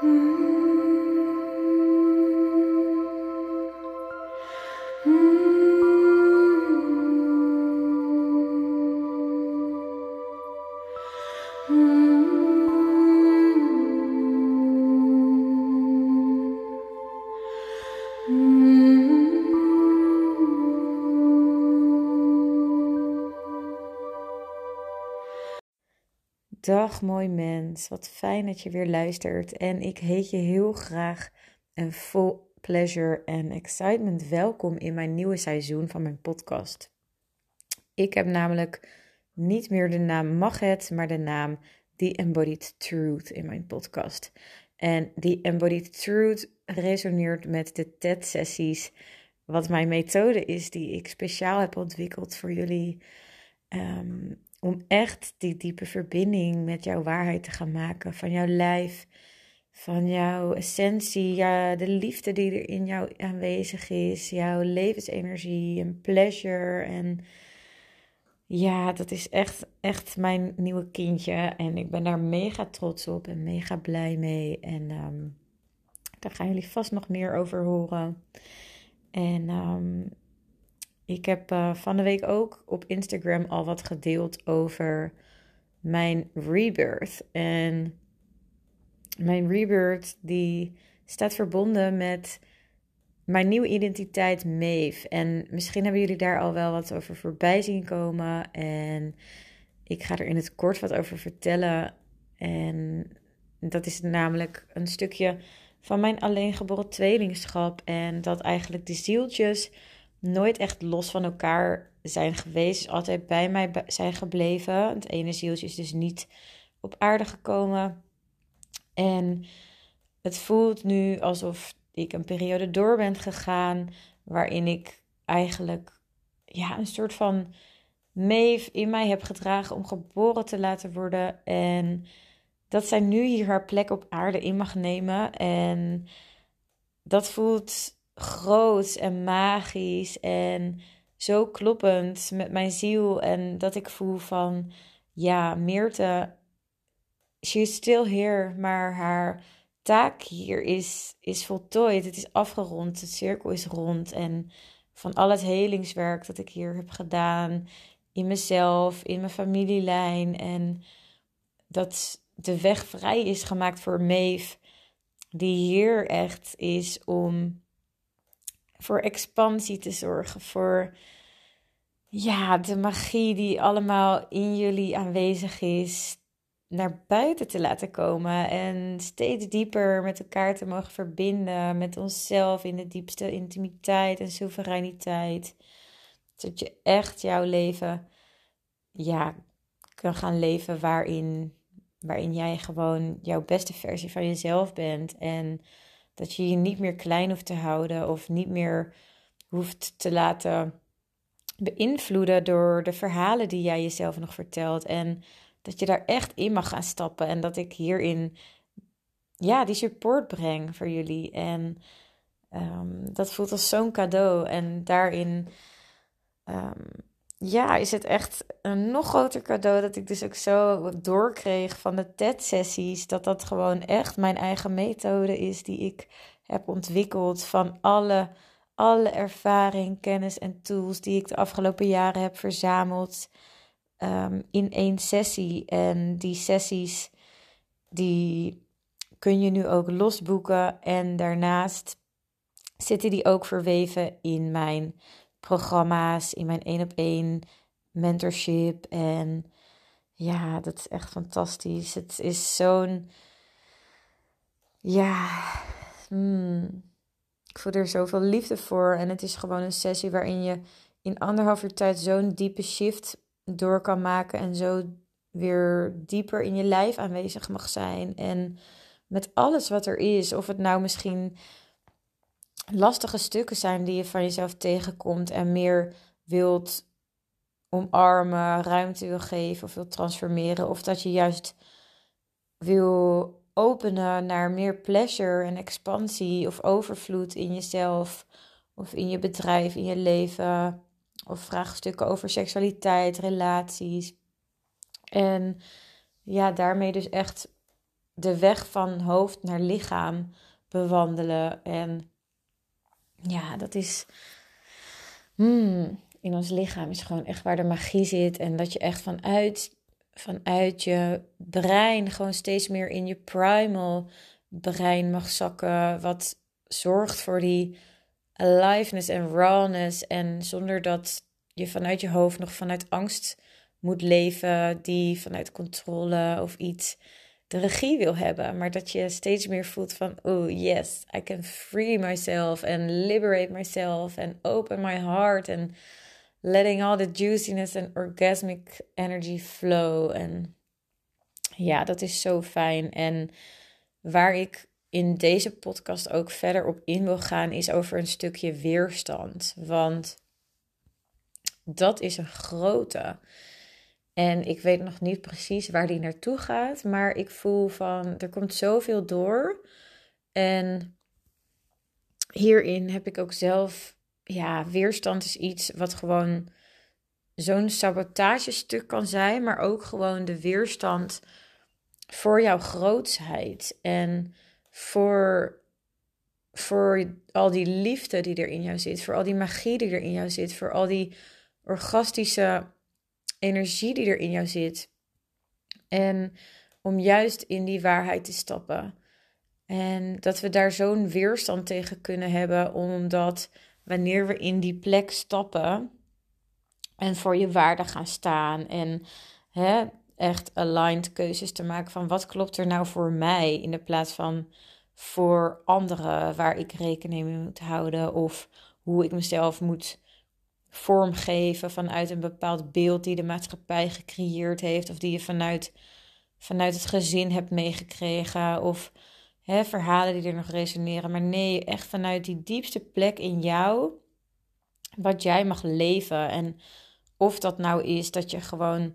Hmm. Mooi mens, wat fijn dat je weer luistert en ik heet je heel graag en vol pleasure en excitement welkom in mijn nieuwe seizoen van mijn podcast. Ik heb namelijk niet meer de naam Mag het, maar de naam The Embodied Truth in mijn podcast. En The Embodied Truth resoneert met de TED-sessies, wat mijn methode is die ik speciaal heb ontwikkeld voor jullie. Ehm, om echt die diepe verbinding met jouw waarheid te gaan maken. Van jouw lijf, van jouw essentie, ja, de liefde die er in jou aanwezig is, jouw levensenergie en pleasure. En ja, dat is echt, echt mijn nieuwe kindje. En ik ben daar mega trots op en mega blij mee. En um, daar gaan jullie vast nog meer over horen. En um, ik heb uh, van de week ook op Instagram al wat gedeeld over mijn rebirth. En mijn rebirth die staat verbonden met mijn nieuwe identiteit Maeve. En misschien hebben jullie daar al wel wat over voorbij zien komen. En ik ga er in het kort wat over vertellen. En dat is namelijk een stukje van mijn alleengeboren tweelingschap. En dat eigenlijk de zieltjes nooit echt los van elkaar zijn geweest. altijd bij mij zijn gebleven. Het ene zieltje is dus niet op aarde gekomen. En het voelt nu alsof ik een periode door ben gegaan. Waarin ik eigenlijk ja, een soort van meef in mij heb gedragen om geboren te laten worden. En dat zij nu hier haar plek op aarde in mag nemen. En dat voelt groot en magisch en zo kloppend met mijn ziel. En dat ik voel van, ja, Meerte, is still here, maar haar taak hier is, is voltooid. Het is afgerond, de cirkel is rond. En van al het helingswerk dat ik hier heb gedaan, in mezelf, in mijn familielijn. En dat de weg vrij is gemaakt voor Meef, die hier echt is om voor expansie te zorgen, voor ja, de magie die allemaal in jullie aanwezig is, naar buiten te laten komen en steeds dieper met elkaar te mogen verbinden, met onszelf in de diepste intimiteit en soevereiniteit. Dat je echt jouw leven ja, kan gaan leven waarin, waarin jij gewoon jouw beste versie van jezelf bent en dat je je niet meer klein hoeft te houden of niet meer hoeft te laten beïnvloeden door de verhalen die jij jezelf nog vertelt. En dat je daar echt in mag gaan stappen. En dat ik hierin ja, die support breng voor jullie. En um, dat voelt als zo'n cadeau. En daarin um, ja, is het echt een nog groter cadeau dat ik dus ook zo doorkreeg van de TED-sessies. Dat dat gewoon echt mijn eigen methode is die ik heb ontwikkeld van alle, alle ervaring, kennis en tools die ik de afgelopen jaren heb verzameld um, in één sessie. En die sessies, die kun je nu ook losboeken. En daarnaast zitten die ook verweven in mijn programma's, in mijn één op één mentorship. En ja, dat is echt fantastisch. Het is zo'n. Ja. Hmm, ik voel er zoveel liefde voor. En het is gewoon een sessie waarin je in anderhalf uur tijd zo'n diepe shift door kan maken. En zo weer dieper in je lijf aanwezig mag zijn. En met alles wat er is. Of het nou misschien lastige stukken zijn die je van jezelf tegenkomt en meer wilt omarmen, ruimte wil geven of wil transformeren. Of dat je juist wil openen naar meer pleasure en expansie of overvloed in jezelf of in je bedrijf, in je leven. Of vraagstukken over seksualiteit, relaties. En ja, daarmee dus echt de weg van hoofd naar lichaam bewandelen. En ja, dat is. Hmm, in ons lichaam is gewoon echt waar de magie zit. En dat je echt vanuit, vanuit je brein gewoon steeds meer in je primal brein mag zakken. Wat zorgt voor die aliveness en rawness. En zonder dat je vanuit je hoofd nog vanuit angst moet leven, die vanuit controle of iets de regie wil hebben. Maar dat je steeds meer voelt van, oh yes, I can free myself and liberate myself and open my heart and letting all the juiciness and orgasmic energy flow. En ja, dat is zo fijn. En waar ik in deze podcast ook verder op in wil gaan, is over een stukje weerstand. Want dat is een grote. En ik weet nog niet precies waar die naartoe gaat, maar ik voel van er komt zoveel door. En hierin heb ik ook zelf, ja, weerstand is iets wat gewoon zo'n sabotagestuk kan zijn, maar ook gewoon de weerstand voor jouw grootsheid en voor, voor al die liefde die er in jou zit, voor al die magie die er in jou zit, voor al die orgastische energie die er in jou zit. En om juist in die waarheid te stappen. En dat we daar zo'n weerstand tegen kunnen hebben, omdat wanneer we in die plek stappen en voor je waarde gaan staan en hè, echt aligned keuzes te maken van wat klopt er nou voor mij in de plaats van voor anderen waar ik rekening mee moet houden of hoe ik mezelf moet vormgeven vanuit een bepaald beeld die de maatschappij gecreëerd heeft of die je vanuit, vanuit het gezin hebt meegekregen of hè, verhalen die er nog resoneren. Maar nee, echt vanuit die diepste plek in jou, wat jij mag leven. En of dat nou is dat je gewoon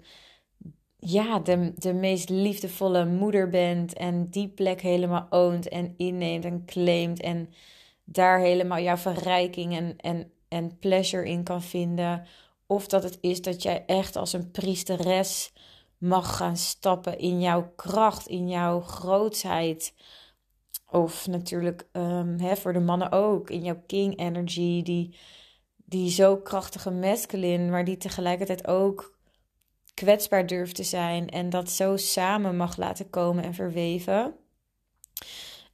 ja, de, de meest liefdevolle moeder bent en die plek helemaal oont en inneemt en claimt en daar helemaal jouw verrijking en, en en pleasure in kan vinden. Of dat het is dat jij echt als een priesteres mag gaan stappen in jouw kracht, in jouw grootsheid. Of natuurlijk um, hè, voor de mannen ook, in jouw king energy, die, die zo krachtige masculine, maar die tegelijkertijd ook kwetsbaar durft te zijn en dat zo samen mag laten komen en verweven.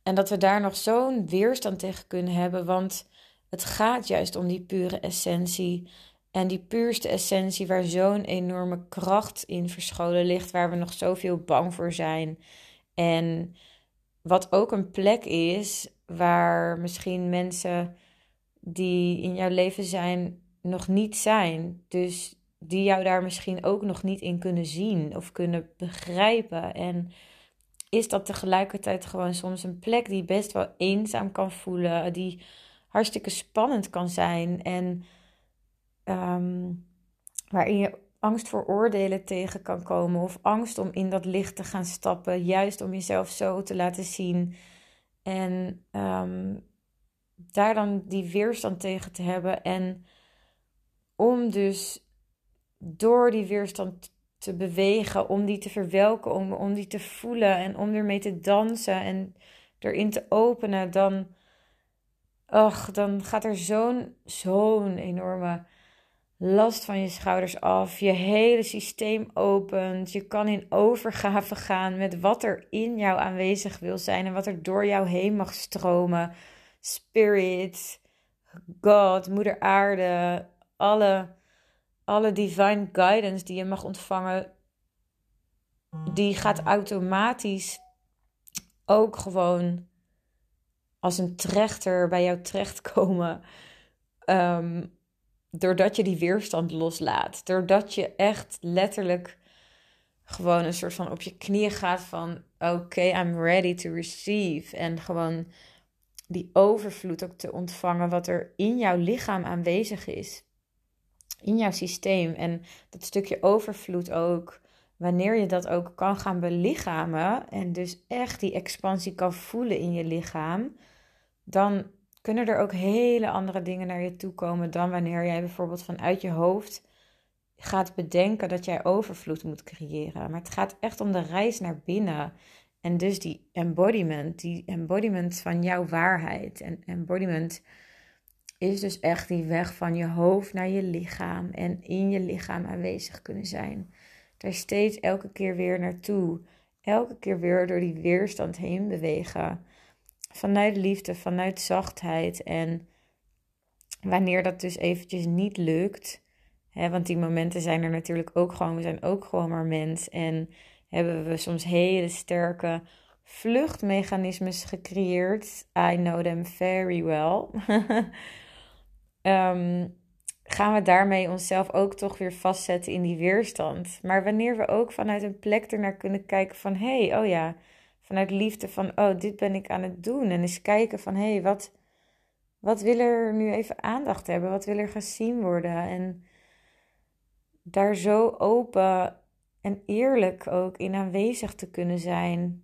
En dat we daar nog zo'n weerstand tegen kunnen hebben, want het gaat juist om die pure essentie. En die puurste essentie waar zo'n enorme kracht in verscholen ligt, waar we nog zoveel bang voor zijn. En wat ook een plek is waar misschien mensen die in jouw leven zijn nog niet zijn. Dus die jou daar misschien ook nog niet in kunnen zien of kunnen begrijpen. En is dat tegelijkertijd gewoon soms een plek die best wel eenzaam kan voelen, die hartstikke spannend kan zijn. En ehm, waarin je angst voor oordelen tegen kan komen. Of angst om in dat licht te gaan stappen. Juist om jezelf zo te laten zien. En ehm, daar dan die weerstand tegen te hebben. En om dus door die weerstand te bewegen, om die te verwelkomen, om die te voelen en om ermee te dansen en erin te openen, dan ach, dan gaat er zo'n zo'n enorme last van je schouders af. Je hele systeem opent. Je kan in overgave gaan met wat er in jou aanwezig wil zijn en wat er door jou heen mag stromen. Spirit, God, Moeder Aarde, alle, alle divine guidance die je mag ontvangen, die gaat automatisch ook gewoon als een trechter bij jou terechtkomen. Um, doordat je die weerstand loslaat. Doordat je echt letterlijk gewoon een soort van op je knieën gaat van... Oké, I'm ready to receive. En gewoon die overvloed ook te ontvangen wat er in jouw lichaam aanwezig is. In jouw systeem. En dat stukje overvloed ook wanneer je dat ook kan gaan belichamen en dus echt die expansie kan voelen in je lichaam, dan kunnen er ook hele andere dingen naar je toe komen dan wanneer jij bijvoorbeeld vanuit je hoofd gaat bedenken dat jij overvloed moet creëren. Maar het gaat echt om de reis naar binnen En dus die embodiment, die embodiment van jouw waarheid. En embodiment is dus echt die weg van je hoofd naar je lichaam en in je lichaam aanwezig kunnen zijn. Daar steeds elke keer weer naartoe. Elke keer weer door die weerstand heen bewegen. Vanuit liefde, vanuit zachtheid. En wanneer dat dus eventjes niet lukt, hè, want die momenten zijn er natuurlijk ook gewoon, we zijn ook gewoon maar mens. En hebben we soms hele sterke vluchtmechanismes gecreëerd. I know them very well. Ehm, gaan we daarmee onszelf ook toch weer vastzetten in die weerstand. Maar wanneer we ook vanuit een plek ernaar kunnen kijken van... hé, hey, oh ja, vanuit liefde van... oh, dit ben ik aan het doen. En eens kijken van, hé, hey, wat, wat wil er nu even aandacht hebben? Wat wil er gezien worden? En daar zo open en eerlijk ook in aanwezig te kunnen zijn...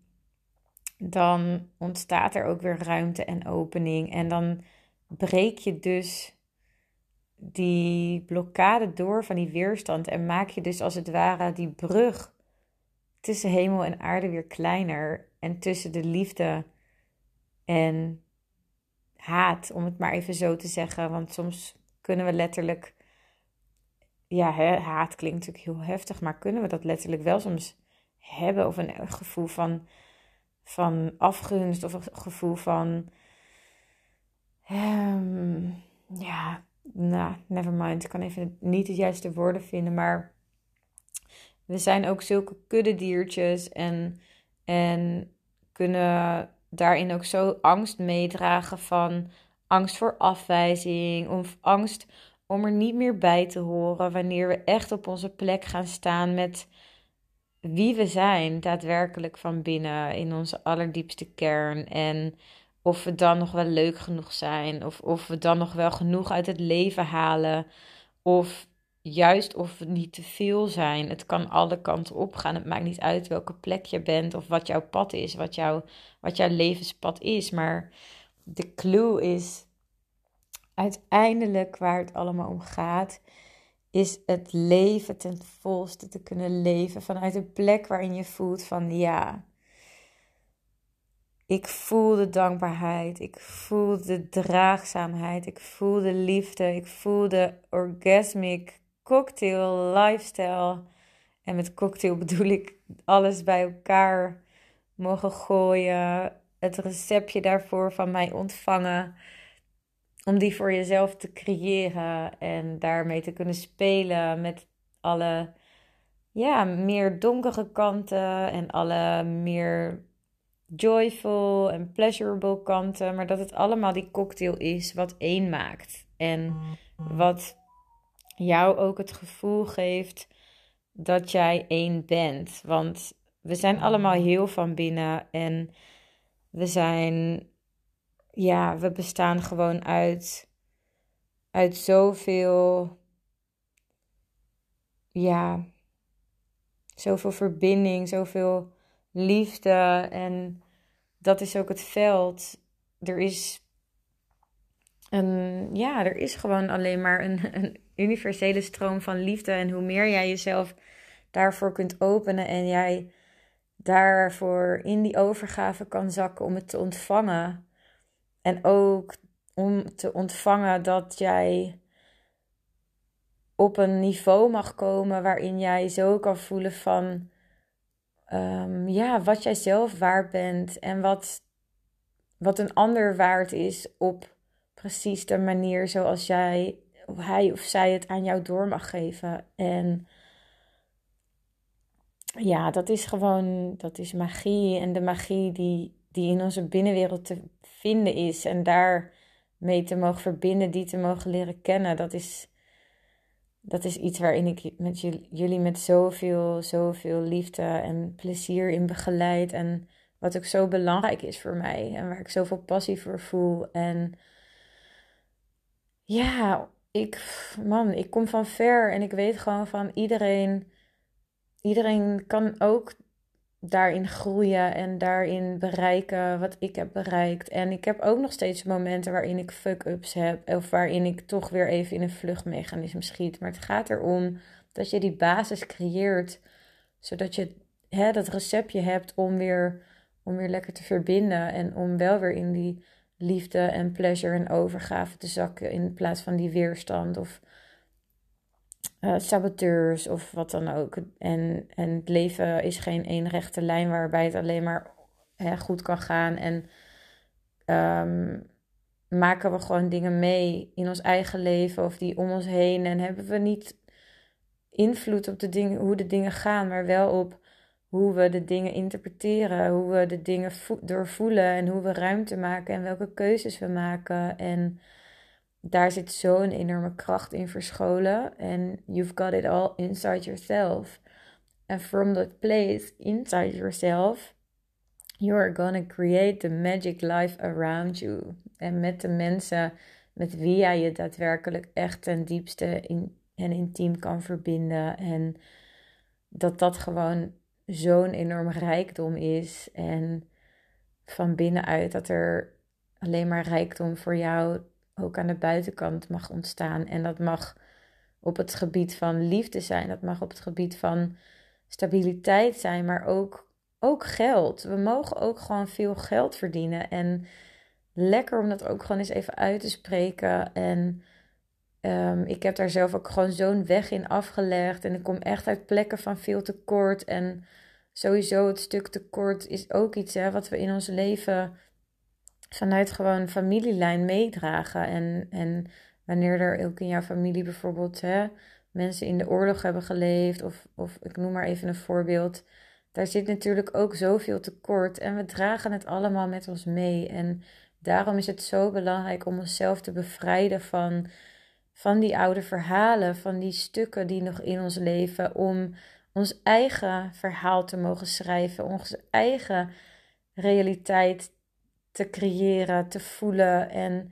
dan ontstaat er ook weer ruimte en opening. En dan breek je dus die blokkade door van die weerstand en maak je dus als het ware die brug tussen hemel en aarde weer kleiner en tussen de liefde en haat, om het maar even zo te zeggen. Want soms kunnen we letterlijk, ja, haat klinkt natuurlijk heel heftig, maar kunnen we dat letterlijk wel soms hebben of een gevoel van, van afgunst of een gevoel van, nou, never mind. Ik kan even niet de juiste woorden vinden. Maar we zijn ook zulke kuddediertjes. En, en kunnen daarin ook zo angst meedragen van angst voor afwijzing. Of angst om er niet meer bij te horen. Wanneer we echt op onze plek gaan staan met wie we zijn. Daadwerkelijk van binnen in onze allerdiepste kern. En of we dan nog wel leuk genoeg zijn. Of of we dan nog wel genoeg uit het leven halen. Of juist of we niet te veel zijn. Het kan alle kanten op gaan. Het maakt niet uit welke plek je bent of wat jouw pad is, wat, jouw wat jouw levenspad is. Maar de clue is uiteindelijk waar het allemaal om gaat. Is het leven ten volste te kunnen leven vanuit een plek waarin je voelt van ja, ik voel de dankbaarheid. Ik voel de draagzaamheid. Ik voel de liefde. Ik voel de orgasmic cocktail lifestyle. En met cocktail bedoel ik alles bij elkaar mogen gooien. Het receptje daarvoor van mij ontvangen. Om die voor jezelf te creëren en daarmee te kunnen spelen met alle ja, meer donkere kanten en alle meer joyful en pleasurable kanten, maar dat het allemaal die cocktail is wat één maakt. En wat jou ook het gevoel geeft dat jij één bent. Want we zijn allemaal heel van binnen en we zijn, ja, we bestaan gewoon uit, uit zoveel, ja, zoveel verbinding, zoveel liefde. En dat is ook het veld. Er is een, ja, er is gewoon alleen maar een, een universele stroom van liefde. En hoe meer jij jezelf daarvoor kunt openen en jij daarvoor in die overgave kan zakken om het te ontvangen. En ook om te ontvangen dat jij op een niveau mag komen waarin jij zo kan voelen van um, ja, wat jij zelf waard bent en wat, wat een ander waard is op precies de manier zoals jij, hij of zij het aan jou door mag geven. En ja, dat is gewoon, dat is magie. En de magie die, die in onze binnenwereld te vinden is en daar mee te mogen verbinden, die te mogen leren kennen, dat is dat is iets waarin ik met jullie met zoveel, zoveel liefde en plezier in begeleid. En wat ook zo belangrijk is voor mij. En waar ik zoveel passie voor voel. En ja, ik, man, ik kom van ver en ik weet gewoon van iedereen. Iedereen kan ook daarin groeien en daarin bereiken wat ik heb bereikt. En ik heb ook nog steeds momenten waarin ik fuck-ups heb of waarin ik toch weer even in een vluchtmechanisme schiet. Maar het gaat erom dat je die basis creëert, zodat je hè, dat receptje hebt om weer om weer lekker te verbinden en om wel weer in die liefde en pleasure en overgave te zakken in plaats van die weerstand of uh, saboteurs of wat dan ook. En, en het leven is geen één rechte lijn waarbij het alleen maar hè, goed kan gaan en um, maken we gewoon dingen mee in ons eigen leven of die om ons heen en hebben we niet invloed op de dingen, hoe de dingen gaan, maar wel op hoe we de dingen interpreteren, hoe we de dingen doorvoelen en hoe we ruimte maken en welke keuzes we maken. En daar zit zo'n enorme kracht in verscholen. En you've got it all inside yourself. And from that place inside yourself, you are gonna create the magic life around you. En met de mensen met wie jij je daadwerkelijk echt ten diepste in, en intiem kan verbinden. En dat dat gewoon zo'n enorm rijkdom is. En van binnenuit dat er alleen maar rijkdom voor jou ook aan de buitenkant mag ontstaan. En dat mag op het gebied van liefde zijn. Dat mag op het gebied van stabiliteit zijn, maar ook, ook geld. We mogen ook gewoon veel geld verdienen. En lekker om dat ook gewoon eens even uit te spreken. En um, ik heb daar zelf ook gewoon zo'n weg in afgelegd. En ik kom echt uit plekken van veel tekort. En sowieso het stuk tekort is ook iets hè, wat we in ons leven vanuit gewoon familielijn meedragen. En, en wanneer er ook in jouw familie bijvoorbeeld hè, mensen in de oorlog hebben geleefd, of, of ik noem maar even een voorbeeld. Daar zit natuurlijk ook zoveel tekort en we dragen het allemaal met ons mee. En daarom is het zo belangrijk om onszelf te bevrijden van, van die oude verhalen, van die stukken die nog in ons leven, om ons eigen verhaal te mogen schrijven, onze eigen realiteit te creëren, te voelen en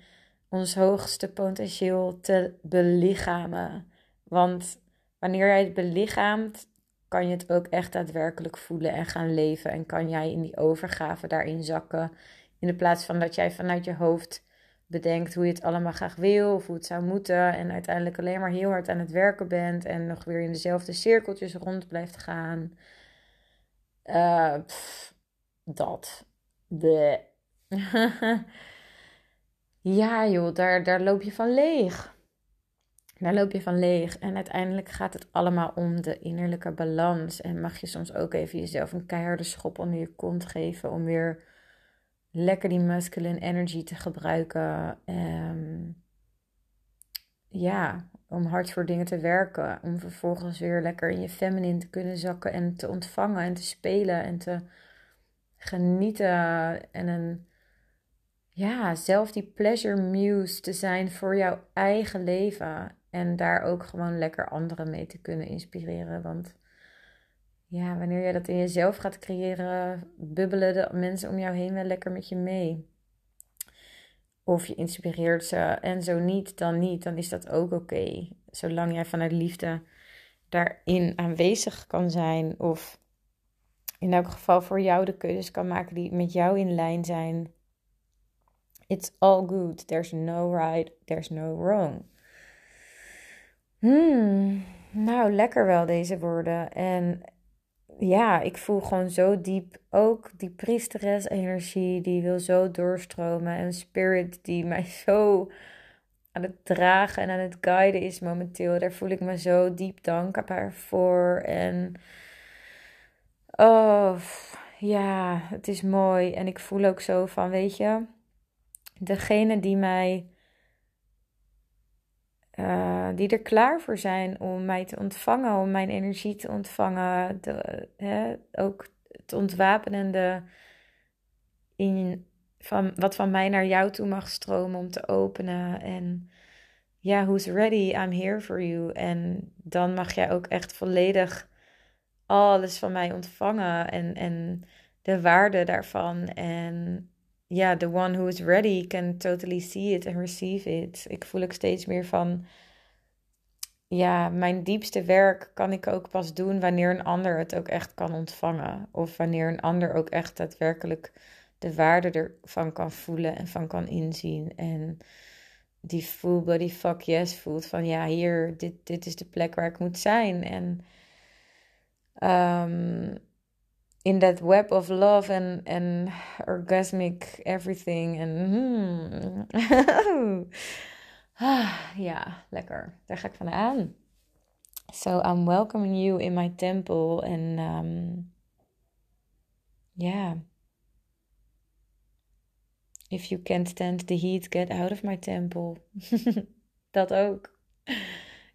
ons hoogste potentieel te belichamen. Want wanneer jij het belichaamt, kan je het ook echt daadwerkelijk voelen en gaan leven. En kan jij in die overgave daarin zakken. In de plaats van dat jij vanuit je hoofd bedenkt hoe je het allemaal graag wil of hoe het zou moeten. En uiteindelijk alleen maar heel hard aan het werken bent en nog weer in dezelfde cirkeltjes rond blijft gaan. Uh, dat. De. ja, joh, daar, daar loop je van leeg. Daar loop je van leeg. En uiteindelijk gaat het allemaal om de innerlijke balans. En mag je soms ook even jezelf een keiharde schop onder je kont geven om weer lekker die masculine energy te gebruiken. Um, ja, om hard voor dingen te werken. Om vervolgens weer lekker in je feminine te kunnen zakken en te ontvangen en te spelen en te genieten. En een, ja, zelf die pleasure muse te zijn voor jouw eigen leven. En daar ook gewoon lekker anderen mee te kunnen inspireren. Want ja, wanneer jij dat in jezelf gaat creëren, bubbelen de mensen om jou heen wel lekker met je mee. Of je inspireert ze en zo niet, dan niet. Dan is dat ook oké. Zolang jij vanuit liefde daarin aanwezig kan zijn. Of in elk geval voor jou de keuzes kan maken die met jou in lijn zijn. It's all good. There's no right, there's no wrong. Hmm, nou, lekker wel deze woorden. En ja, ik voel gewoon zo diep ook die priesteres-energie, die wil zo doorstromen. En spirit die mij zo aan het dragen en aan het guiden is momenteel. Daar voel ik me zo diep dankbaar voor. En oh, ja, het is mooi. En ik voel ook zo van, weet je, degene die mij uh, die er klaar voor zijn om mij te ontvangen, om mijn energie te ontvangen. De, hè, ook het ontwapenende in, van, wat van mij naar jou toe mag stromen om te openen. En ja, who's ready? I'm here for you. En dan mag jij ook echt volledig alles van mij ontvangen en, en de waarde daarvan. En ja, the one who is ready can totally see it and receive it. Ik voel ook steeds meer van, ja, mijn diepste werk kan ik ook pas doen wanneer een ander het ook echt kan ontvangen. Of wanneer een ander ook echt daadwerkelijk de waarde ervan kan voelen en van kan inzien. En die full body fuck yes voelt van, ja, hier, dit, dit is de plek waar ik moet zijn. En um, in that web of love and, and orgasmic everything. En hmm. ah, ja, lekker. Daar ga ik van aan. So I'm welcoming you in my temple. And um, yeah. If you can't stand the heat, get out of my temple. Dat ook.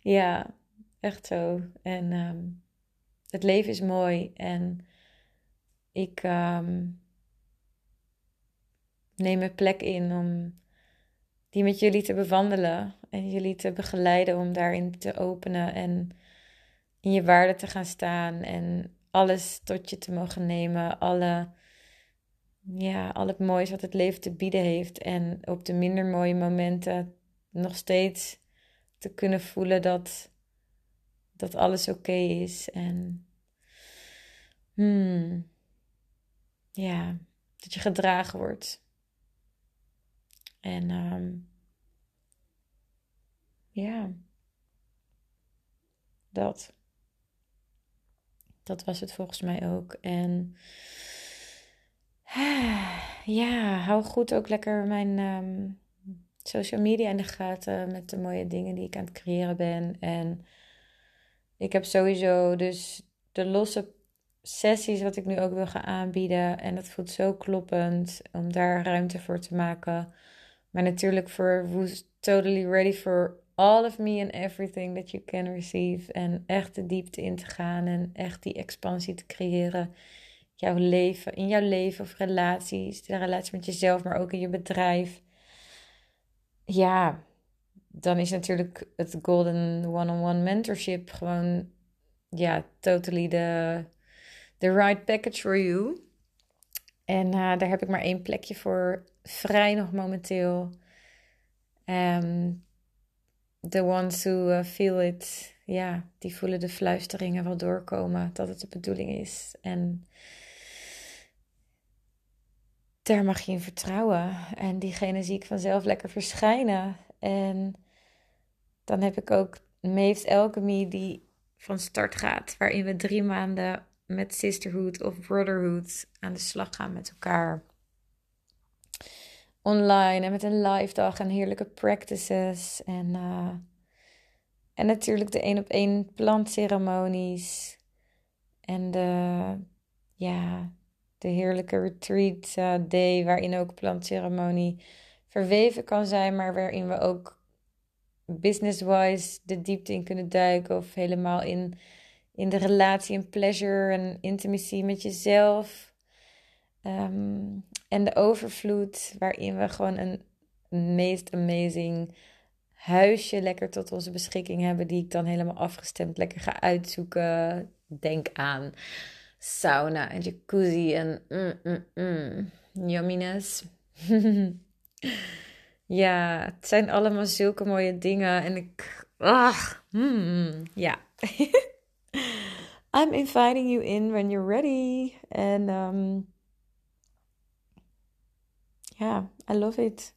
Ja, echt zo. En um, het leven is mooi. En ik um, neem een plek in om die met jullie te bewandelen. En jullie te begeleiden om daarin te openen. En in je waarde te gaan staan. En alles tot je te mogen nemen. Alle, ja, al het moois wat het leven te bieden heeft. En op de minder mooie momenten nog steeds te kunnen voelen dat, dat alles oké is. En hmm, ja, dat je gedragen wordt. En um, ja, dat. Dat was het volgens mij ook. En ja, hou goed ook lekker mijn um, social media in de gaten met de mooie dingen die ik aan het creëren ben. En ik heb sowieso dus de losse sessies wat ik nu ook wil gaan aanbieden. En dat voelt zo kloppend om daar ruimte voor te maken. Maar natuurlijk voor who's totally ready for all of me and everything that you can receive. En echt de diepte in te gaan en echt die expansie te creëren. Jouw leven, in jouw leven of relaties, de relatie met jezelf, maar ook in je bedrijf. Ja, dan is natuurlijk het Golden One-on-One Mentorship gewoon, ja, totally de the right package for you. En uh, daar heb ik maar één plekje voor vrij nog momenteel. Um, the ones who uh, feel it, ja, die voelen de fluisteringen wel doorkomen dat het de bedoeling is. En daar mag je in vertrouwen. En diegene zie ik vanzelf lekker verschijnen. En dan heb ik ook Maeve's Alchemy die van start gaat, waarin we drie maanden met sisterhood of brotherhood aan de slag gaan met elkaar. Online en met een live dag en heerlijke practices. En, uh, en natuurlijk de één op één plantceremonies. En de, ja, de heerlijke retreat uh, day, waarin ook plantceremonie verweven kan zijn, maar waarin we ook business-wise de diepte in kunnen duiken of helemaal in in de relatie en pleasure en intimacy met jezelf. Ehm, en de overvloed, waarin we gewoon een meest amazing huisje lekker tot onze beschikking hebben, die ik dan helemaal afgestemd lekker ga uitzoeken. Denk aan sauna en jacuzzi en mm, mm, mm, ja, het zijn allemaal zulke mooie dingen en ik, ach, mm, ja. I'm inviting you in when you're ready. And um, yeah, I love it.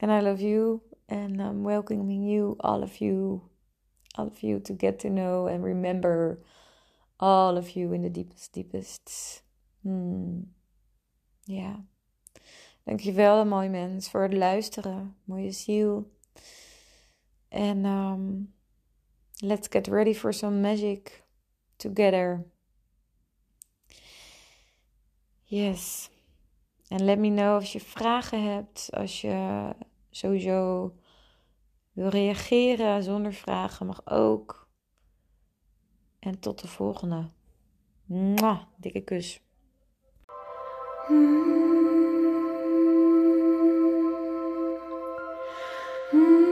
And I love you. And I'm welcoming you, all of you, all of you to get to know and remember all of you in the deepest, deepest. Hmm. Ja. Dankjewel, mooi mens, voor het luisteren. Mooie ziel. En um, let's get ready for some magic together. Yes. En let me know als je vragen hebt, als je sowieso wil reageren zonder vragen, mag ook. En tot de volgende. Mwah, dikke kus. Mm-hmm.